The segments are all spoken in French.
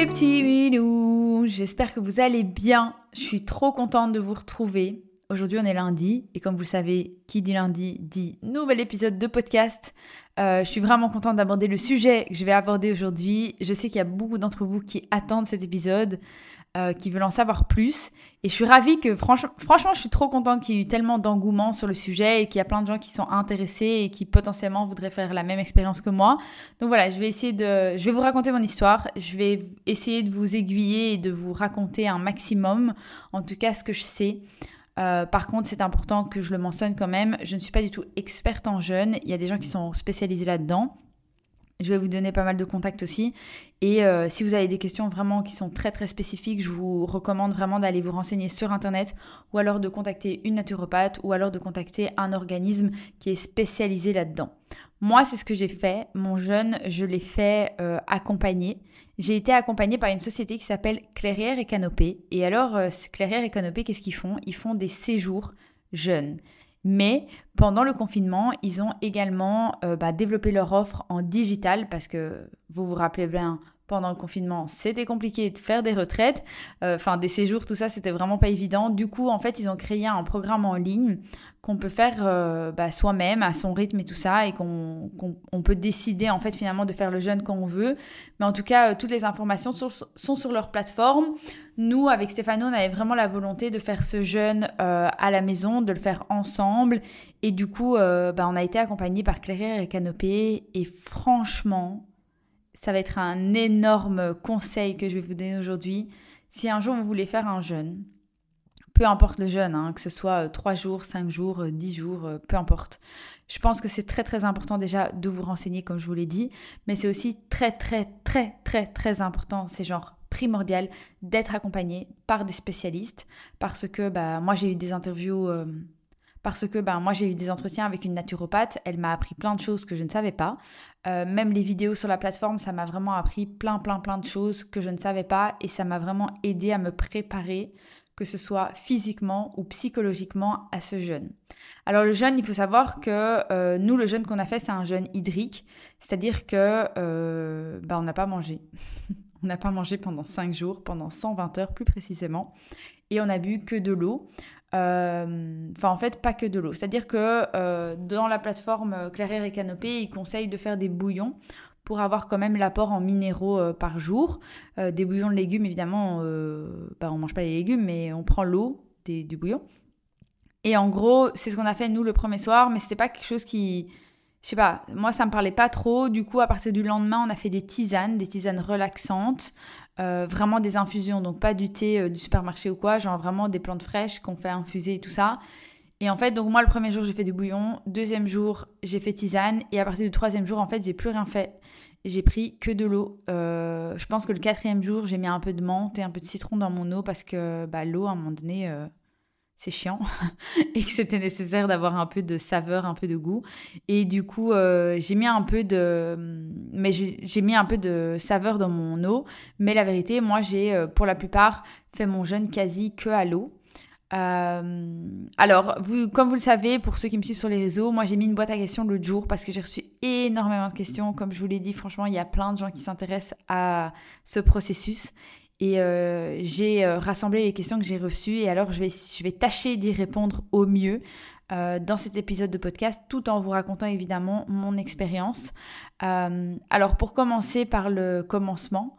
les petits minous, j'espère que vous allez bien. Je suis trop contente de vous retrouver. Aujourd'hui on est lundi et comme vous le savez, qui dit lundi dit nouvel épisode de podcast. Euh, je suis vraiment contente d'aborder le sujet que je vais aborder aujourd'hui. Je sais qu'il y a beaucoup d'entre vous qui attendent cet épisode. Euh, qui veulent en savoir plus. Et je suis ravie que, franchement, je suis trop contente qu'il y ait eu tellement d'engouement sur le sujet et qu'il y a plein de gens qui sont intéressés et qui potentiellement voudraient faire la même expérience que moi. Donc voilà, je vais essayer de, je vais vous raconter mon histoire. Je vais essayer de vous aiguiller et de vous raconter un maximum, en tout cas ce que je sais. Euh, par contre, c'est important que je le mentionne quand même. Je ne suis pas du tout experte en jeûne. Il y a des gens qui sont spécialisés là-dedans. Je vais vous donner pas mal de contacts aussi. Et euh, si vous avez des questions vraiment qui sont très très spécifiques, je vous recommande vraiment d'aller vous renseigner sur Internet ou alors de contacter une naturopathe ou alors de contacter un organisme qui est spécialisé là-dedans. Moi, c'est ce que j'ai fait. Mon jeûne, je l'ai fait euh, accompagné. J'ai été accompagnée par une société qui s'appelle Clairière et Canopée. Et alors, euh, Clairière et Canopée, qu'est-ce qu'ils font? Ils font des séjours jeunes. Mais pendant le confinement, ils ont également euh, bah, développé leur offre en digital parce que vous vous rappelez bien, pendant le confinement, c'était compliqué de faire des retraites, euh, enfin des séjours, tout ça, c'était vraiment pas évident. Du coup, en fait, ils ont créé un programme en ligne qu'on peut faire euh, bah, soi-même à son rythme et tout ça, et qu'on peut décider en fait finalement de faire le jeûne quand on veut. Mais en tout cas, euh, toutes les informations sont, sur leur plateforme. Nous, avec Stéphano, on avait vraiment la volonté de faire ce jeûne à la maison, de le faire ensemble, et du coup, bah, on a été accompagnés par Claire et Canopée, et franchement, ça va être un énorme conseil que je vais vous donner aujourd'hui. Si un jour vous voulez faire un jeûne, peu importe le jeûne, hein, que ce soit 3 euh, jours, 5 jours, 10 euh, jours, euh, peu importe. Je pense que c'est très très important déjà de vous renseigner comme je vous l'ai dit, mais c'est aussi très très très très très important, c'est genre primordial d'être accompagné par des spécialistes parce que bah, moi j'ai eu des interviews parce que ben, moi j'ai eu des entretiens avec une naturopathe, elle m'a appris plein de choses que je ne savais pas. Même les vidéos sur la plateforme, ça m'a vraiment appris plein plein plein de choses que je ne savais pas et ça m'a vraiment aidé à me préparer, que ce soit physiquement ou psychologiquement à ce jeûne. Alors le jeûne, il faut savoir que euh, nous, le jeûne qu'on a fait, c'est un jeûne hydrique, c'est-à-dire que euh, ben, on n'a pas mangé. on n'a pas mangé pendant 5 jours, pendant 120 heures plus précisément, et on a bu que de l'eau. Euh, enfin, en fait, pas que de l'eau. C'est-à-dire que euh, dans la plateforme Clairière et Canopée, ils conseillent de faire des bouillons pour avoir quand même l'apport en minéraux euh, par jour. des bouillons de légumes, évidemment, bah, on mange pas les légumes, mais on prend l'eau du bouillon. Et en gros, c'est ce qu'on a fait nous le premier soir, mais c'était pas quelque chose qui, je sais pas, moi ça me parlait pas trop. Du coup, à partir du lendemain, on a fait des tisanes, des tisanes relaxantes. Euh, vraiment des infusions, donc pas du thé euh, du supermarché ou quoi, genre vraiment des plantes fraîches qu'on fait infuser et tout ça. Et en fait, donc moi le premier jour j'ai fait du bouillon, deuxième jour j'ai fait tisane et à partir du troisième jour en fait j'ai plus rien fait. J'ai pris que de l'eau. Euh, je pense que le quatrième jour j'ai mis un peu de menthe et un peu de citron dans mon eau parce que bah, l'eau à un moment donné c'est chiant et que c'était nécessaire d'avoir un peu de saveur, un peu de goût. Et du coup, euh, j'ai mis un peu de, mais j'ai mis un peu de saveur dans mon eau. Mais la vérité, moi, j'ai euh, pour la plupart fait mon jeûne quasi que à l'eau. Euh, alors, comme vous le savez, pour ceux qui me suivent sur les réseaux, moi j'ai mis une boîte à questions l'autre jour parce que j'ai reçu énormément de questions. Comme je vous l'ai dit, franchement, il y a plein de gens qui s'intéressent à ce processus. Et euh, j'ai euh, rassemblé les questions que j'ai reçues et alors je vais, tâcher d'y répondre au mieux dans cet épisode de podcast tout en vous racontant évidemment mon expérience. alors pour commencer par le commencement,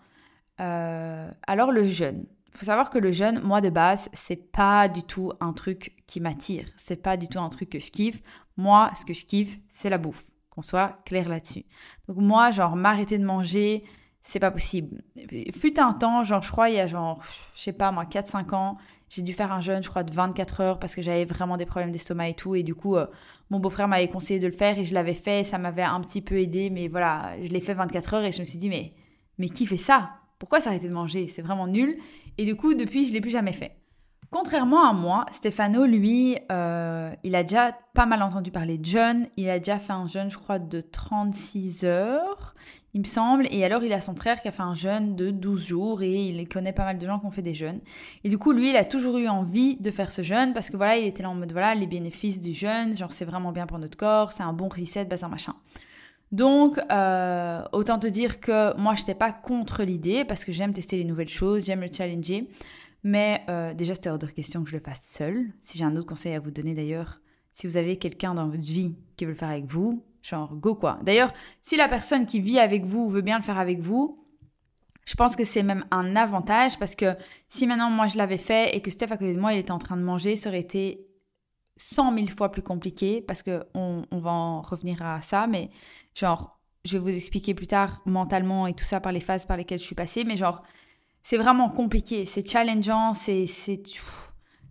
alors le jeûne. Faut savoir que le jeûne, moi de base, c'est pas du tout un truc qui m'attire. C'est pas du tout un truc que je kiffe. Moi, ce que je kiffe, c'est la bouffe. Qu'on soit clair là-dessus. Donc moi, genre m'arrêter de manger, c'est pas possible. Fut un temps, genre, je crois, il y a genre, je sais pas moi, 4-5 ans, j'ai dû faire un jeûne, je crois, de 24 heures parce que j'avais vraiment des problèmes d'estomac et tout. Et du coup, euh, mon beau-frère m'avait conseillé de le faire et je l'avais fait. Ça m'avait un petit peu aidé, mais voilà, je l'ai fait 24 heures et je me suis dit, mais, mais qui fait ça? Pourquoi s'arrêter de manger? C'est vraiment nul. Et du coup, depuis, je l'ai plus jamais fait. Contrairement à moi, Stefano, lui, euh, il a déjà pas mal entendu parler de jeûne. Il a déjà fait un jeûne, je crois, de 36 heures, il me semble. Et alors, il a son frère qui a fait un jeûne de 12 jours et il connaît pas mal de gens qui ont fait des jeûnes. Et du coup, lui, il a toujours eu envie de faire ce jeûne parce que voilà, il était là en mode voilà, les bénéfices du jeûne, genre c'est vraiment bien pour notre corps, c'est un bon reset, bazar machin. Donc, euh, autant te dire que moi, je n'étais pas contre l'idée parce que j'aime tester les nouvelles choses, j'aime le challenger. Mais euh, déjà, c'était hors de question que je le fasse seul. Si j'ai un autre conseil à vous donner d'ailleurs, si vous avez quelqu'un dans votre vie qui veut le faire avec vous, genre go quoi. D'ailleurs, si la personne qui vit avec vous veut bien le faire avec vous, je pense que c'est même un avantage parce que si maintenant moi je l'avais fait et que Steph à côté de moi il était en train de manger, ça aurait été cent mille fois plus compliqué parce que on, va en revenir à ça, mais genre je vais vous expliquer plus tard mentalement et tout ça par les phases par lesquelles je suis passée, mais genre c'est vraiment compliqué, c'est challengeant, c'est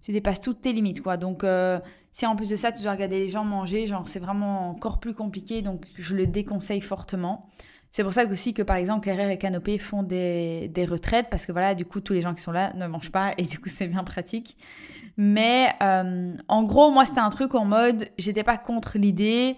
tu dépasses toutes tes limites quoi. Donc euh, si en plus de ça tu dois regarder les gens manger, genre c'est vraiment encore plus compliqué, donc je le déconseille fortement. C'est pour ça aussi que par exemple Claire et Canopé font des, des, retraites parce que voilà, du coup tous les gens qui sont là ne mangent pas et du coup c'est bien pratique. Mais euh, en gros, moi c'était un truc en mode, j'étais pas contre l'idée,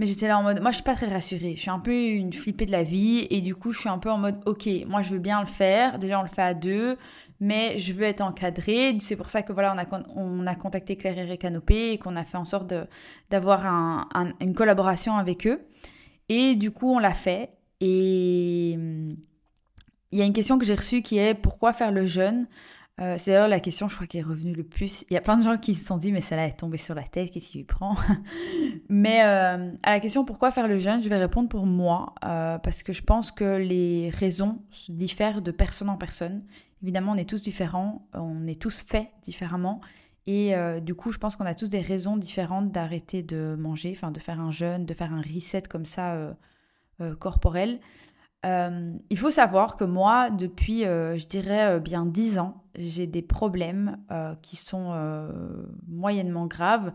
mais j'étais là en mode, moi je suis pas très rassurée. Je suis un peu une flippée de la vie et du coup je suis un peu en mode, ok, moi je veux bien le faire. Déjà on le fait à deux, mais je veux être encadrée. C'est pour ça que voilà, on a, on a contacté Claire et Canopé et qu'on a fait en sorte d'avoir un, une collaboration avec eux. Et du coup on l'a fait. Et hum, il y a une question que j'ai reçue qui est pourquoi faire le jeûne euh, C'est d'ailleurs la question, je crois, qui est revenue le plus. Il y a plein de gens qui se sont dit, mais celle-là est tombée sur la tête, qu'est-ce qu'il prend? Mais euh, à la question pourquoi faire le jeûne, je vais répondre pour moi, euh, parce que je pense que les raisons diffèrent de personne en personne. Évidemment, on est tous différents, on est tous faits différemment. Et du coup, je pense qu'on a tous des raisons différentes d'arrêter de manger, enfin de faire un jeûne, de faire un reset comme ça corporelle. Euh, il faut savoir que moi, depuis, euh, je dirais, bien 10 ans, j'ai des problèmes qui sont moyennement graves,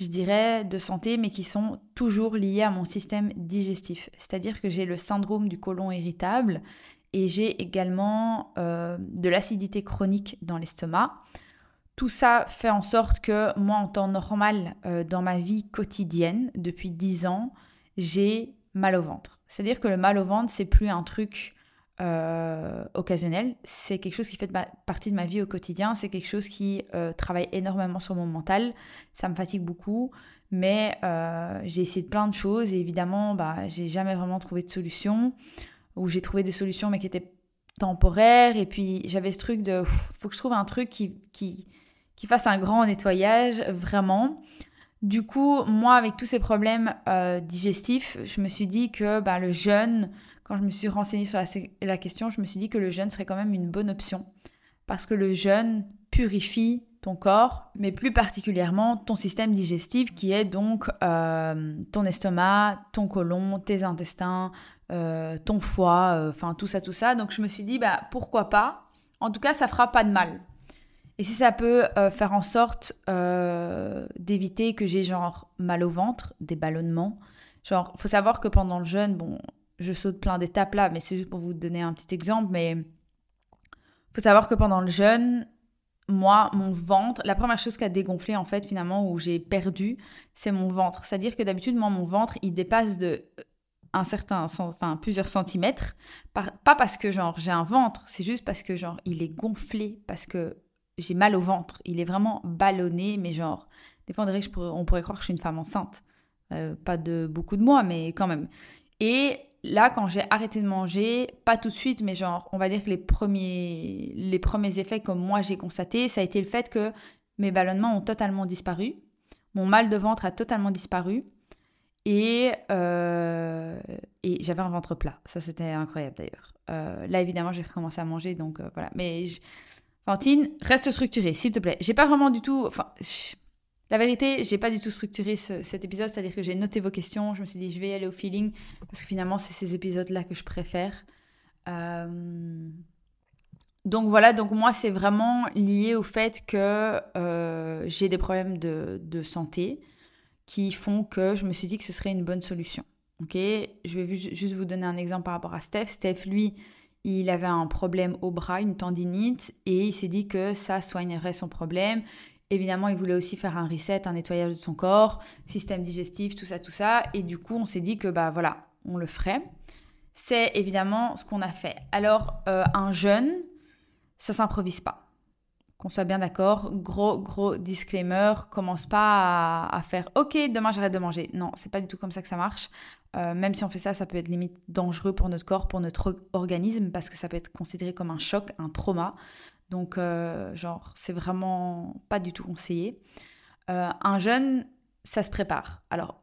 je dirais, de santé, mais qui sont toujours liés à mon système digestif. C'est-à-dire que j'ai le syndrome du côlon irritable et j'ai également de l'acidité chronique dans l'estomac. Tout ça fait en sorte que moi, en temps normal, dans ma vie quotidienne, depuis 10 ans, j'ai mal au ventre. C'est-à-dire que le mal au ventre, c'est plus un truc euh, occasionnel, c'est quelque chose qui fait partie de ma vie au quotidien, c'est quelque chose qui euh, travaille énormément sur mon mental, ça me fatigue beaucoup, mais euh, j'ai essayé plein de choses. Et évidemment, bah, j'ai jamais vraiment trouvé de solution, ou j'ai trouvé des solutions mais qui étaient temporaires, et puis j'avais ce truc de, faut que je trouve un truc qui, qui, qui fasse un grand nettoyage, vraiment. Du coup, moi, avec tous ces problèmes euh, digestifs, je me suis dit que bah, le jeûne, quand je me suis renseignée sur la, question, je me suis dit que le jeûne serait quand même une bonne option. Parce que le jeûne purifie ton corps, mais plus particulièrement ton système digestif qui est donc euh, ton estomac, ton côlon, tes intestins, euh, ton foie, enfin tout ça, tout ça. Donc je me suis dit, bah pourquoi pas? En tout cas, ça fera pas de mal. Et si ça peut euh, faire en sorte euh, d'éviter que j'ai genre mal au ventre, des ballonnements. Genre, faut savoir que pendant le jeûne, bon, je saute plein d'étapes là, mais c'est juste pour vous donner un petit exemple, mais faut savoir que pendant le jeûne, moi, mon ventre, la première chose qui a dégonflé en fait finalement où j'ai perdu, c'est mon ventre. C'est-à-dire que d'habitude, moi, mon ventre, il dépasse de un certain, enfin plusieurs centimètres, pas parce que genre j'ai un ventre, c'est juste parce que genre il est gonflé, parce que j'ai mal au ventre. Il est vraiment ballonné, mais genre, des fois on, pourrait, croire que je suis une femme enceinte. Euh, pas de beaucoup de mois, mais quand même. Et là, quand j'ai arrêté de manger, pas tout de suite, mais genre, on va dire que les premiers, les premiers effets comme moi j'ai constaté, ça a été le fait que mes ballonnements ont totalement disparu. Mon mal de ventre a totalement disparu. Et, euh, et j'avais un ventre plat. Ça, c'était incroyable d'ailleurs. Euh, là, évidemment, j'ai recommencé à manger, donc voilà. Mais Fantine, reste structurée, s'il te plaît. J'ai pas vraiment du tout. Enfin, la vérité, j'ai pas du tout structuré cet épisode, c'est-à-dire que j'ai noté vos questions. Je me suis dit, je vais y aller au feeling, parce que finalement, c'est ces épisodes-là que je préfère. Euh, donc voilà, donc moi, c'est vraiment lié au fait que euh, j'ai des problèmes de, de, santé qui font que je me suis dit que ce serait une bonne solution. Ok, je vais juste vous donner un exemple par rapport à Steph. Steph, lui, il avait un problème au bras, une tendinite, et il s'est dit que ça soignerait son problème. Évidemment, il voulait aussi faire un reset, un nettoyage de son corps, système digestif, tout ça, tout ça. Et du coup, on s'est dit que, bah voilà, on le ferait. C'est évidemment ce qu'on a fait. Alors, euh, un jeûne, ça s'improvise pas. qu'on soit bien d'accord, gros, gros disclaimer, commence pas à, faire OK, demain j'arrête de manger. Non, c'est pas du tout comme ça que ça marche. Euh, même si on fait ça, ça peut être limite dangereux pour notre corps, pour notre organisme, parce que ça peut être considéré comme un choc, un trauma. Donc, euh, genre, c'est vraiment pas du tout conseillé. Euh, un jeûne, ça se prépare. Alors,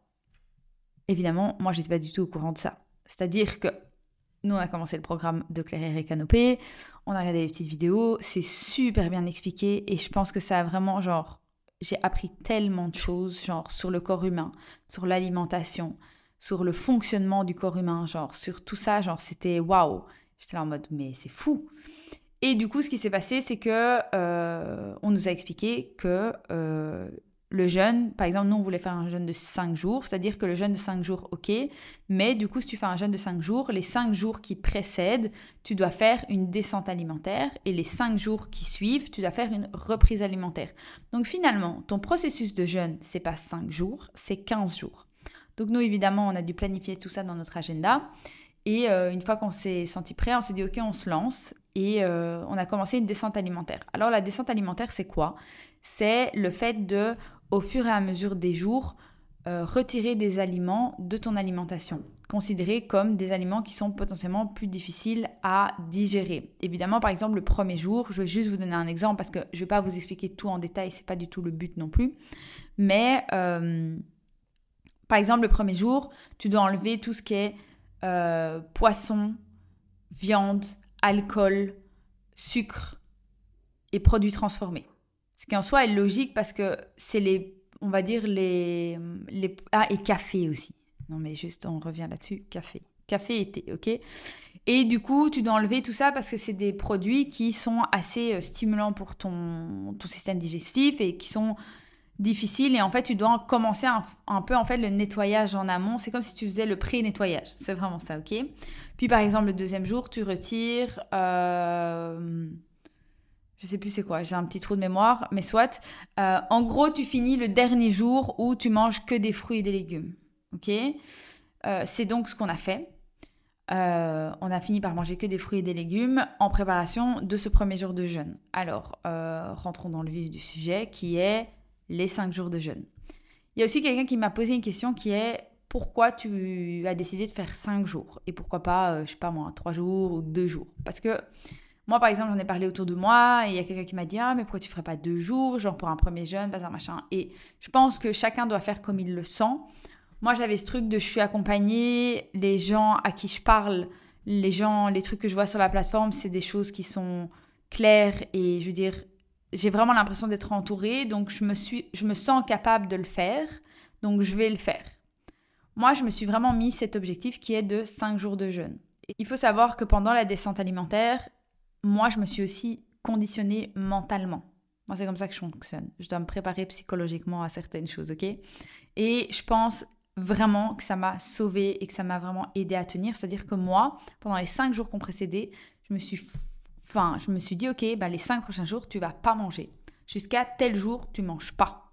évidemment, moi, j'étais pas du tout au courant de ça. C'est-à-dire que nous, on a commencé le programme de Claire et Canopée, on a regardé les petites vidéos, c'est super bien expliqué et je pense que ça a vraiment, genre, j'ai appris tellement de choses, genre, sur le corps humain, sur l'alimentation, sur le fonctionnement du corps humain, genre, sur tout ça, genre, c'était waouh. J'étais là en mode, mais c'est fou. Et du coup, ce qui s'est passé, c'est que euh, on nous a expliqué que euh, le jeûne, par exemple, nous, on voulait faire un jeûne de 5 jours, c'est-à-dire que le jeûne de 5 jours, ok, mais du coup, si tu fais un jeûne de 5 jours, les 5 jours qui précèdent, tu dois faire une descente alimentaire et les 5 jours qui suivent, tu dois faire une reprise alimentaire. Donc finalement, ton processus de jeûne, c'est pas 5 jours, c'est 15 jours. Donc nous, évidemment, on a dû planifier tout ça dans notre agenda. Et euh, une fois qu'on s'est senti prêt, on s'est dit, ok, on se lance. Et euh, on a commencé une descente alimentaire. Alors la descente alimentaire, c'est quoi? C'est le fait de au fur et à mesure des jours, euh, retirer des aliments de ton alimentation, considérés comme des aliments qui sont potentiellement plus difficiles à digérer. Évidemment, par exemple, le premier jour, je vais juste vous donner un exemple parce que je ne vais pas vous expliquer tout en détail, c'est pas du tout le but non plus. Mais par exemple, le premier jour, tu dois enlever tout ce qui est euh, poisson, viande, alcool, sucre et produits transformés. Ce qui en soi est logique parce que c'est les, on va dire, les, les... Ah, et café aussi. Non, mais juste, on revient là-dessus. Café. Café et thé, ok? Et du coup, tu dois enlever tout ça parce que c'est des produits qui sont assez euh, stimulants pour ton, ton système digestif et qui sont difficiles. Et en fait, tu dois commencer un, peu, en fait, le nettoyage en amont. C'est comme si tu faisais le pré-nettoyage. C'est vraiment ça, ok? Puis, par exemple, le deuxième jour, tu retires... Euh je sais plus c'est quoi, j'ai un petit trou de mémoire, mais soit. Euh, en gros, tu finis le dernier jour où tu manges que des fruits et des légumes. Ok? Euh, C'est donc ce qu'on a fait. Euh, on a fini par manger que des fruits et des légumes en préparation de ce premier jour de jeûne. Alors, rentrons dans le vif du sujet qui est les cinq jours de jeûne. Il y a aussi quelqu'un qui m'a posé une question qui est pourquoi tu as décidé de faire cinq jours et pourquoi pas, je sais pas moi, trois jours ou deux jours? Parce que moi, par exemple, j'en ai parlé autour de moi et il y a quelqu'un qui m'a dit Ah, mais pourquoi tu ferais pas deux jours, genre pour un premier jeûne, pas machin? Et je pense que chacun doit faire comme il le sent. Moi, j'avais ce truc de je suis accompagnée, les gens à qui je parle, les gens, les trucs que je vois sur la plateforme, c'est des choses qui sont claires et je veux dire, j'ai vraiment l'impression d'être entourée, donc je me, suis, je me sens capable de le faire, donc je vais le faire. Moi, je me suis vraiment mis cet objectif qui est de 5 jours de jeûne. Il faut savoir que pendant la descente alimentaire, moi, je me suis aussi conditionnée mentalement. Moi, c'est comme ça que je fonctionne. Je dois me préparer psychologiquement à certaines choses, ok? Et je pense vraiment que ça m'a sauvée et que ça m'a vraiment aidé à tenir. C'est-à-dire que moi, pendant les cinq jours qu'on précédait, je me suis, enfin, je me suis dit, ok, bah, les cinq prochains jours, tu vas pas manger. Jusqu'à tel jour, tu manges pas.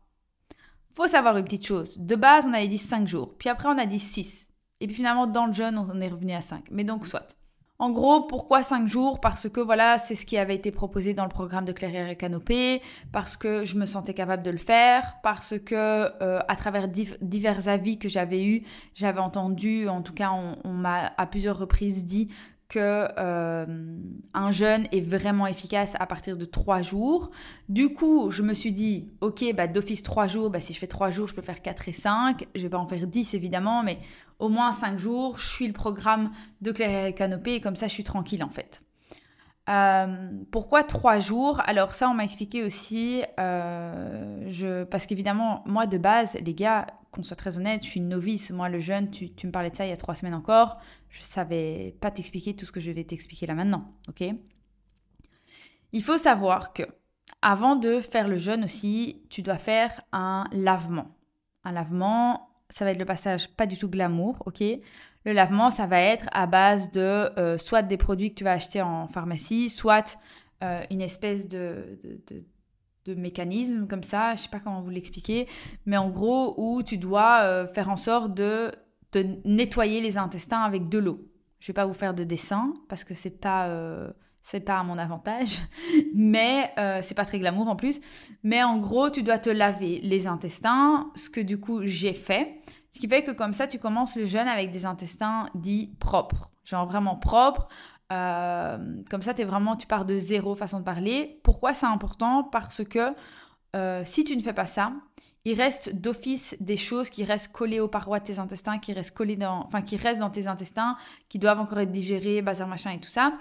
Faut savoir une petite chose. De base, on avait dit cinq jours. Puis après, on a dit six. Et puis finalement, dans le jeûne, on est revenu à cinq. Mais donc, soit. En gros, pourquoi 5 jours? Parce que voilà, c'est ce qui avait été proposé dans le programme de Claire et Canopée, parce que je me sentais capable de le faire, parce que euh, à travers divers avis que j'avais eus, j'avais entendu, en tout cas on m'a à plusieurs reprises dit euh, un jeûne est vraiment efficace à partir de trois jours. Du coup, je me suis dit, ok, bah, d'office trois jours, bah, si je fais trois jours, je peux faire 4 et 5. Je vais pas en faire 10 évidemment, mais au moins 5 jours, je suis le programme de Claire et Canopée et comme ça, je suis tranquille en fait. Euh, pourquoi trois jours? Alors ça, on m'a expliqué aussi, euh, je, parce qu'évidemment, moi de base, les gars, qu'on soit très honnête, je suis une novice. Moi, le jeune, tu, me parlais de ça il y a trois semaines encore. Je savais pas t'expliquer tout ce que je vais t'expliquer là maintenant, ok? Il faut savoir que avant de faire le jeûne aussi, tu dois faire un lavement. Un lavement, ça va être le passage pas du tout glamour, ok? Le lavement, ça va être à base de euh, soit des produits que tu vas acheter en pharmacie, soit euh, une espèce de, mécanismes comme ça, je sais pas comment vous l'expliquer, mais en gros où tu dois euh, faire en sorte de, nettoyer les intestins avec de l'eau. Je vais pas vous faire de dessin parce que c'est pas euh, c'est pas à mon avantage, mais euh, c'est pas très glamour en plus. Mais en gros, tu dois te laver les intestins, ce que du coup j'ai fait. Ce qui fait que comme ça, tu commences le jeûne avec des intestins dits propres, genre vraiment propres. Euh, comme ça, es vraiment, tu pars de zéro façon de parler. Pourquoi c'est important? Parce que si tu ne fais pas ça, il reste d'office des choses qui restent collées aux parois de tes intestins, qui restent collées dans, enfin, qui restent dans tes intestins, qui doivent encore être digérées, bazar machin et tout ça.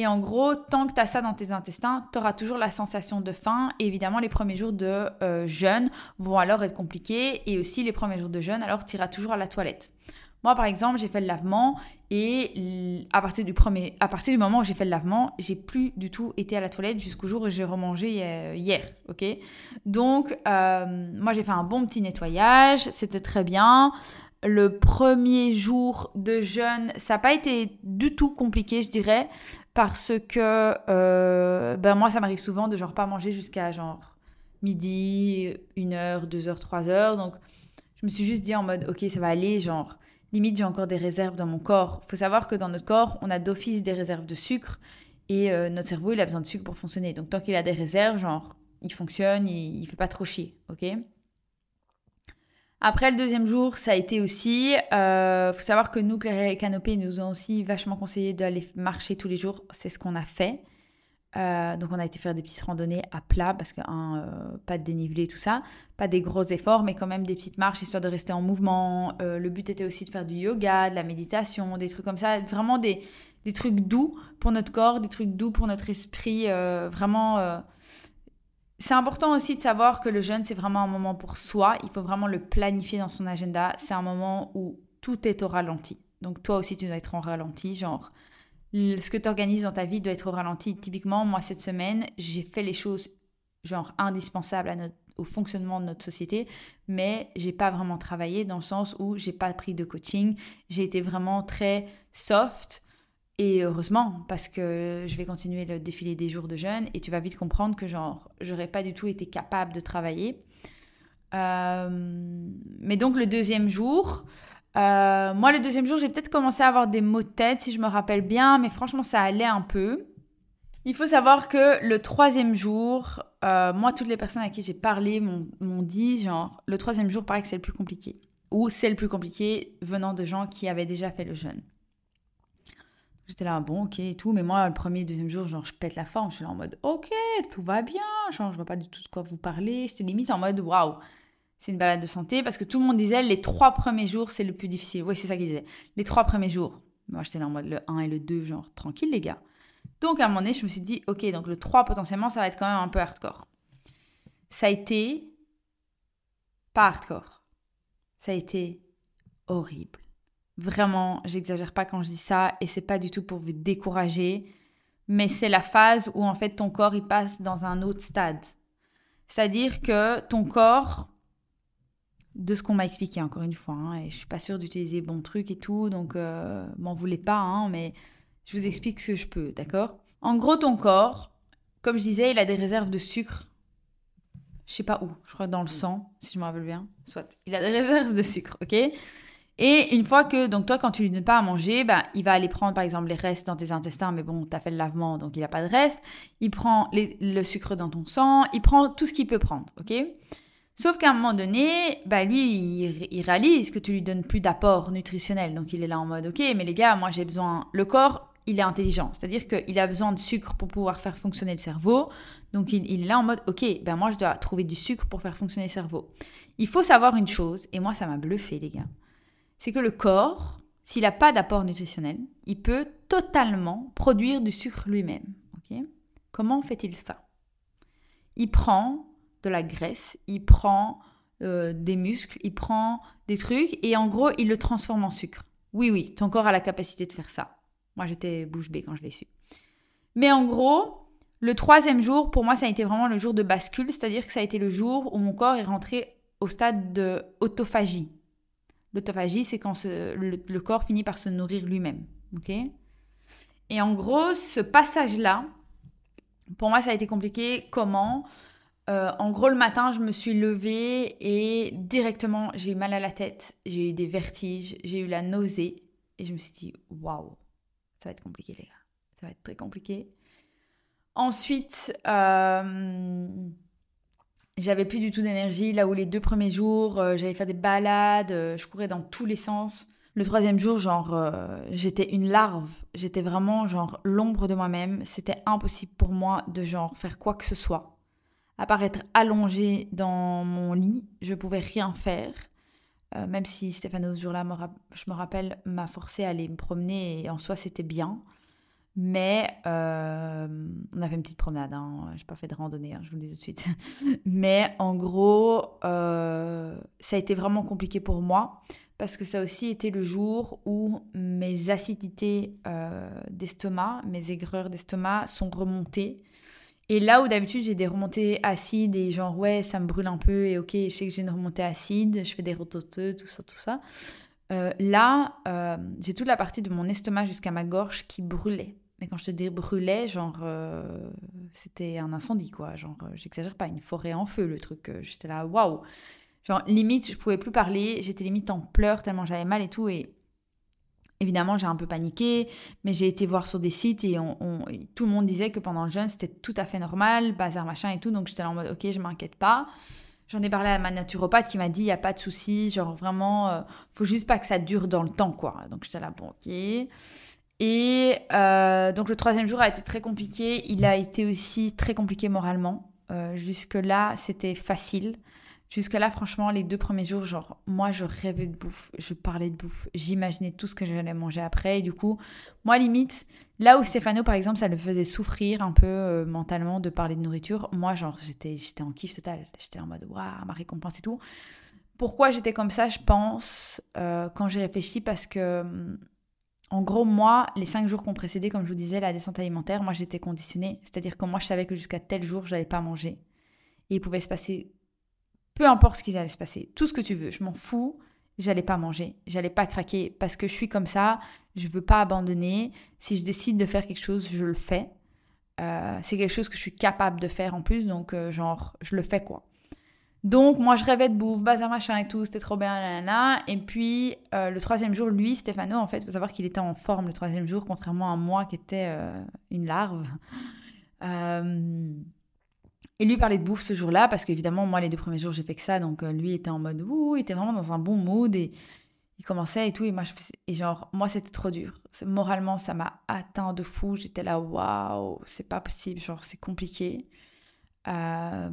Et en gros, tant que tu as ça dans tes intestins, tu auras toujours la sensation de faim. Et évidemment, les premiers jours de euh, jeûne vont alors être compliqués. Et aussi, les premiers jours de jeûne, alors tu iras toujours à la toilette. Moi, par exemple, j'ai fait le lavement et à partir du, premier, à partir du moment où j'ai fait le lavement, j'ai plus du tout été à la toilette jusqu'au jour où j'ai remangé euh, hier. ok? Donc, euh, moi, j'ai fait un bon petit nettoyage. C'était très bien. Le premier jour de jeûne, ça n'a pas été du tout compliqué, je dirais, parce que euh, ben moi, ça m'arrive souvent de genre pas manger jusqu'à genre midi, 1h, 2h, 3h. Donc, je me suis juste dit en mode, ok, ça va aller, genre limite j'ai encore des réserves dans mon corps. Il faut savoir que dans notre corps, on a d'office des réserves de sucre et euh, notre cerveau, il a besoin de sucre pour fonctionner. Donc tant qu'il a des réserves, genre, il fonctionne, il, ne fait pas trop chier, ok? Après le deuxième jour, ça a été aussi, euh, faut savoir que nous, Claire et Canopée, nous ont aussi vachement conseillé d'aller marcher tous les jours. C'est ce qu'on a fait. Euh, donc on a été faire des petites randonnées à plat parce que euh, pas de dénivelé tout ça, pas des gros efforts mais quand même des petites marches histoire de rester en mouvement. Euh, le but était aussi de faire du yoga, de la méditation, des trucs comme ça, vraiment des, des trucs doux pour notre corps, des trucs doux pour notre esprit, vraiment. C'est important aussi de savoir que le jeûne c'est vraiment un moment pour soi, il faut vraiment le planifier dans son agenda, c'est un moment où tout est au ralenti. Donc toi aussi tu dois être en ralenti, genre ce que tu organises dans ta vie doit être au ralenti. Typiquement, moi, cette semaine, j'ai fait les choses genre indispensables au fonctionnement de notre société, mais j'ai pas vraiment travaillé dans le sens où j'ai pas pris de coaching. J'ai été vraiment très soft. Et heureusement, parce que je vais continuer le défilé des jours de jeûne et tu vas vite comprendre que genre, j'aurais pas du tout été capable de travailler. Euh, mais donc le deuxième jour, euh, moi, le deuxième jour, j'ai peut-être commencé à avoir des maux de tête, si je me rappelle bien, mais franchement, ça allait un peu. Il faut savoir que le troisième jour, euh, moi, toutes les personnes à qui j'ai parlé m'ont dit, genre, le troisième jour, paraît que c'est le plus compliqué. Ou c'est le plus compliqué venant de gens qui avaient déjà fait le jeûne. J'étais là, bon, ok, tout, mais moi, le premier, deuxième jour, genre, je pète la forme. Je suis là en mode, ok, tout va bien, genre, je vois pas du tout de quoi vous parler. J'étais limite en mode, waouh, c'est une balade de santé parce que tout le monde disait les trois premiers jours c'est le plus difficile. Oui, c'est ça qu'ils disaient. Les trois premiers jours. Moi, j'étais là en mode le 1 et le 2, genre tranquille les gars. Donc à un moment donné, je me suis dit, ok, donc le 3 potentiellement, ça va être quand même un peu hardcore. Ça a été pas hardcore. Ça a été horrible. Vraiment, j'exagère pas quand je dis ça et c'est pas du tout pour vous décourager, mais c'est la phase où en fait ton corps il passe dans un autre stade. C'est-à-dire que ton corps de ce qu'on m'a expliqué encore une fois. Hein, et je suis pas sûre d'utiliser bon truc et tout, donc euh, m'en voulez pas, hein, mais je vous explique ce que je peux, d'accord? En gros, ton corps, comme je disais, il a des réserves de sucre. Je sais pas où, je crois dans le sang, si je me rappelle bien. Soit, il a des réserves de sucre, ok? Et une fois que, donc toi, quand tu lui donnes pas à manger, ben, il va aller prendre par exemple les restes dans tes intestins, mais bon, tu as fait le lavement, donc il a pas de reste. Il prend le sucre dans ton sang, il prend tout ce qu'il peut prendre, ok? Sauf qu'à un moment donné, bah lui, il, réalise que tu lui donnes plus d'apport nutritionnel. Donc il est là en mode, ok, mais les gars, moi j'ai besoin... Le corps, il est intelligent. C'est-à-dire qu'il a besoin de sucre pour pouvoir faire fonctionner le cerveau. Donc il, est là en mode, ok, ben moi je dois trouver du sucre pour faire fonctionner le cerveau. Il faut savoir une chose, et moi ça m'a bluffé les gars, c'est que le corps, s'il n'a pas d'apport nutritionnel, il peut totalement produire du sucre lui-même. ok? Comment fait-il ça? Il prend de la graisse, il prend euh, des muscles, il prend des trucs et en gros, il le transforme en sucre. Oui, oui, ton corps a la capacité de faire ça. Moi, j'étais bouche bée quand je l'ai su. Mais en gros, le troisième jour, pour moi, ça a été vraiment le jour de bascule, c'est-à-dire que ça a été le jour où mon corps est rentré au stade de autophagie. L'autophagie, c'est quand le, corps finit par se nourrir lui-même. et en gros, ce passage-là, pour moi, ça a été compliqué. Comment? Euh, en gros, le matin, je me suis levée et directement, j'ai eu mal à la tête, j'ai eu des vertiges, j'ai eu la nausée. Et je me suis dit, waouh, ça va être compliqué, les gars. Ça va être très compliqué. Ensuite, euh, j'avais plus du tout d'énergie. Là où les deux premiers jours, euh, j'allais faire des balades, je courais dans tous les sens. Le troisième jour, j'étais une larve. J'étais vraiment, genre, l'ombre de moi-même. C'était impossible pour moi de, genre, faire quoi que ce soit. Être allongée dans mon lit, je pouvais rien faire. même si Stéphano, ce jour-là, je me rappelle, m'a forcé à aller me promener et en soi, c'était bien. Mais euh, on a fait une petite promenade, hein. je n'ai pas fait de randonnée, hein, je vous le dis tout de suite. Mais en gros, euh, ça a été vraiment compliqué pour moi parce que ça a aussi été le jour où mes acidités euh, d'estomac, mes aigreurs d'estomac sont remontées. Et là où d'habitude j'ai des remontées acides et genre ouais ça me brûle un peu et ok je sais que j'ai une remontée acide, je fais des rototeux, tout ça, tout ça. là j'ai toute la partie de mon estomac jusqu'à ma gorge qui brûlait. Mais quand je te dis brûlait, genre, euh, c'était un incendie, quoi. Genre, euh, j'exagère pas, une forêt en feu, le truc. Euh, j'étais là, waouh. Genre, limite, je pouvais plus parler. J'étais limite en pleurs tellement j'avais mal et tout. Et évidemment, j'ai un peu paniqué. Mais j'ai été voir sur des sites et tout le monde disait que pendant le jeûne, c'était tout à fait normal, bazar, machin et tout. Donc, j'étais là en mode, ok, je m'inquiète pas. J'en ai parlé à ma naturopathe qui m'a dit, il n'y a pas de souci. Genre, vraiment, faut juste pas que ça dure dans le temps, quoi. Donc, j'étais là, bon, ok. Et euh, donc le troisième jour a été très compliqué. Il a été aussi très compliqué moralement. Euh, jusque-là, c'était facile. Jusque-là, franchement, les deux premiers jours, genre, moi, je rêvais de bouffe, je parlais de bouffe, j'imaginais tout ce que j'allais manger après. Et du coup, moi, limite, là où Stéphano, par exemple, ça le faisait souffrir un peu euh, mentalement de parler de nourriture, moi, genre, j'étais, en kiff total. J'étais en mode, waouh, ma récompense et tout. Pourquoi j'étais comme ça, je pense, quand j'ai réfléchi, parce que hum, en gros, moi, les cinq jours qu'on précédait, comme je vous disais, la descente alimentaire, moi j'étais conditionnée. C'est-à-dire que moi je savais que jusqu'à tel jour, je n'allais pas manger. Et il pouvait se passer, peu importe ce qui allait se passer, tout ce que tu veux, je m'en fous, j'allais pas manger, j'allais pas craquer parce que je suis comme ça, je veux pas abandonner. Si je décide de faire quelque chose, je le fais. Euh, c'est quelque chose que je suis capable de faire en plus, donc euh, genre, je le fais quoi. Donc, moi, je rêvais de bouffe, bazar machin et tout, c'était trop bien, là, Et puis, euh, le troisième jour, lui, Stéphano, en fait, il faut savoir qu'il était en forme le troisième jour, contrairement à moi qui était une larve. Euh, et lui parlait de bouffe ce jour-là, parce qu'évidemment, moi, les deux premiers jours, j'ai fait que ça. Donc, lui était en mode, ouh, il était vraiment dans un bon mood et il commençait et tout. Et moi, je, et genre, moi, c'était trop dur. Moralement, ça m'a atteint de fou. J'étais là, waouh, c'est pas possible, genre, c'est compliqué. Euh